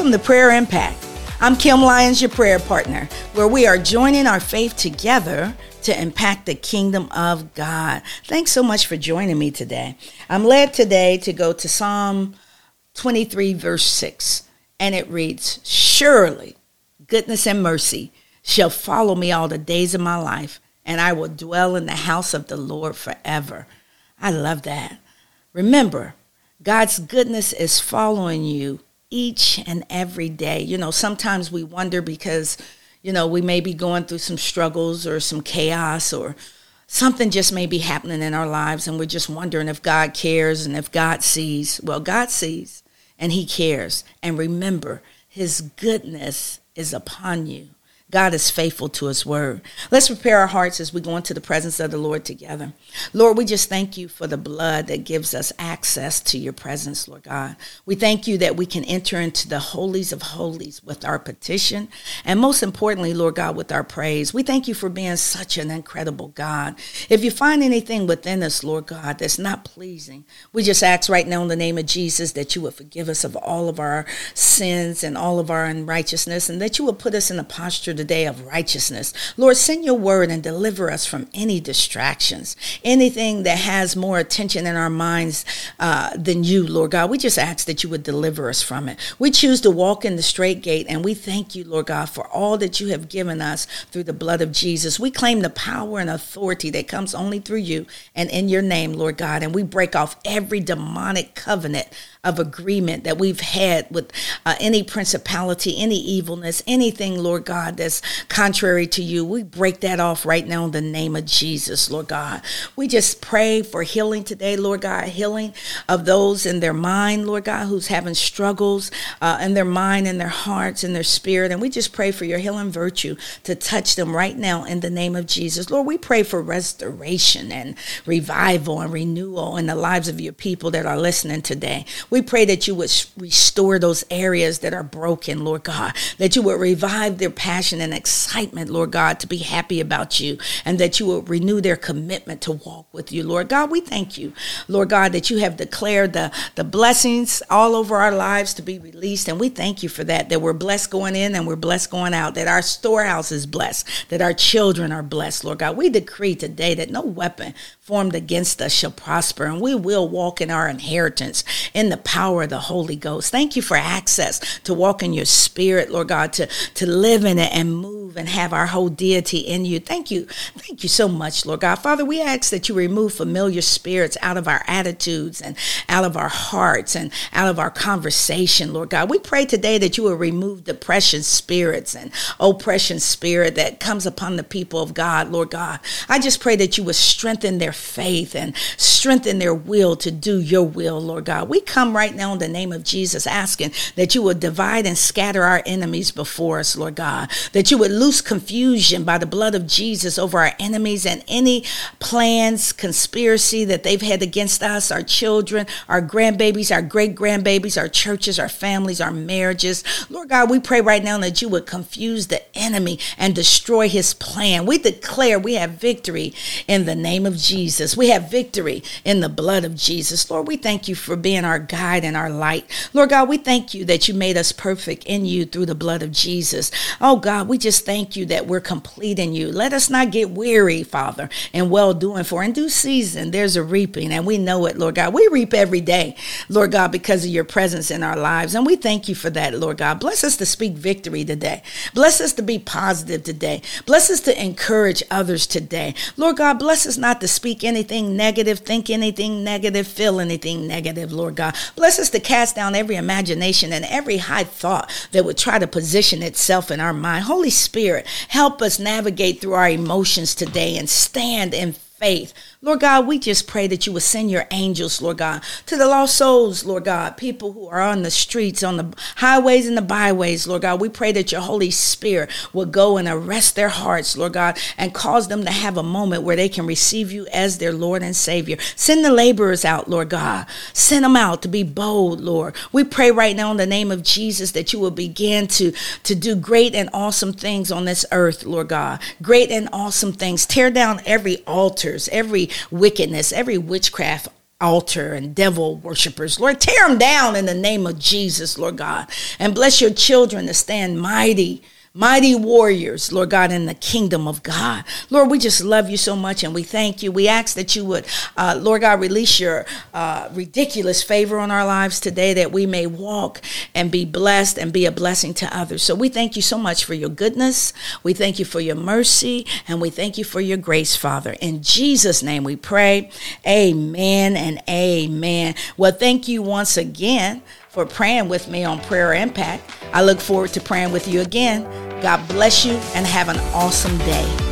Welcome to Prayer Impact. I'm Kim Lyons, your prayer partner, where we are joining our faith together to impact the kingdom of God. Thanks so much for joining me today. I'm led today to go to Psalm 23, verse 6, and it reads Surely goodness and mercy shall follow me all the days of my life, and I will dwell in the house of the Lord forever. I love that. Remember, God's goodness is following you each and every day. You know, sometimes we wonder because, you know, we may be going through some struggles or some chaos or something just may be happening in our lives and we're just wondering if God cares and if God sees. Well, God sees and he cares. And remember, his goodness is upon you. God is faithful to his word. Let's prepare our hearts as we go into the presence of the Lord together. Lord, we just thank you for the blood that gives us access to your presence, Lord God. We thank you that we can enter into the holies of holies with our petition and most importantly, Lord God, with our praise. We thank you for being such an incredible God. If you find anything within us, Lord God, that's not pleasing, we just ask right now in the name of Jesus that you would forgive us of all of our sins and all of our unrighteousness and that you would put us in a posture the day of righteousness. Lord, send your word and deliver us from any distractions, anything that has more attention in our minds uh, than you, Lord God. We just ask that you would deliver us from it. We choose to walk in the straight gate, and we thank you, Lord God, for all that you have given us through the blood of Jesus. We claim the power and authority that comes only through you and in your name, Lord God, and we break off every demonic covenant of agreement that we've had with uh, any principality, any evilness, anything, Lord God, that's contrary to you. We break that off right now in the name of Jesus, Lord God. We just pray for healing today, Lord God, healing of those in their mind, Lord God, who's having struggles uh, in their mind and their hearts and their spirit. And we just pray for your healing virtue to touch them right now in the name of Jesus. Lord, we pray for restoration and revival and renewal in the lives of your people that are listening today. We pray that you would restore those areas that are broken, Lord God, that you would revive their passion and excitement, Lord God, to be happy about you, and that you would renew their commitment to walk with you, Lord God. We thank you, Lord God, that you have declared the, the blessings all over our lives to be released, and we thank you for that, that we're blessed going in and we're blessed going out, that our storehouse is blessed, that our children are blessed, Lord God. We decree today that no weapon formed against us shall prosper, and we will walk in our inheritance in the power of the Holy Ghost. Thank you for access to walk in your spirit, Lord God, to, to live in it and move and have our whole deity in you. Thank you. Thank you so much, Lord God. Father, we ask that you remove familiar spirits out of our attitudes and out of our hearts and out of our conversation, Lord God. We pray today that you will remove depression spirits and oppression spirit that comes upon the people of God, Lord God. I just pray that you would strengthen their faith and strengthen their will to do your will, Lord God. We come come right now in the name of Jesus, asking that you would divide and scatter our enemies before us, Lord God, that you would loose confusion by the blood of Jesus over our enemies and any plans, conspiracy that they've had against us, our children, our grandbabies, our great grandbabies, our churches, our families, our marriages. Lord God, we pray right now that you would confuse the enemy and destroy his plan. We declare we have victory in the name of Jesus. We have victory in the blood of Jesus. Lord, we thank you for being our God and our light. Lord God, we thank you that you made us perfect in you through the blood of Jesus. Oh God, we just thank you that we're complete in you. Let us not get weary, Father, and well doing, for in due season there's a reaping, and we know it, Lord God. We reap every day, Lord God, because of your presence in our lives. And we thank you for that, Lord God. Bless us to speak victory today. Bless us to be positive today. Bless us to encourage others today. Lord God, bless us not to speak anything negative, think anything negative, feel anything negative, Lord God. Bless us to cast down every imagination and every high thought that would try to position itself in our mind. Holy Spirit, help us navigate through our emotions today and stand in faith Lord God, we just pray that you would send your angels, Lord God, to the lost souls, Lord God, people who are on the streets, on the highways and the byways, Lord God. We pray that your Holy Spirit will go and arrest their hearts, Lord God, and cause them to have a moment where they can receive you as their Lord and Savior. Send the laborers out, Lord God. Send them out to be bold, Lord. We pray right now in the name of Jesus that you will begin to, to do great and awesome things on this earth, Lord God. Great and awesome things. Tear down every altars, every wickedness, every witchcraft altar and devil worshipers. Lord, tear them down in the name of Jesus, Lord God. And bless your children to stand mighty mighty warriors, Lord God, in the kingdom of God. Lord, we just love you so much and we thank you. We ask that you would, uh, Lord God, release your uh, ridiculous favor on our lives today that we may walk and be blessed and be a blessing to others. So we thank you so much for your goodness. We thank you for your mercy and we thank you for your grace, Father. In Jesus' name we pray. Amen and amen. Well, thank you once again for praying with me on Prayer Impact. I look forward to praying with you again. God bless you and have an awesome day.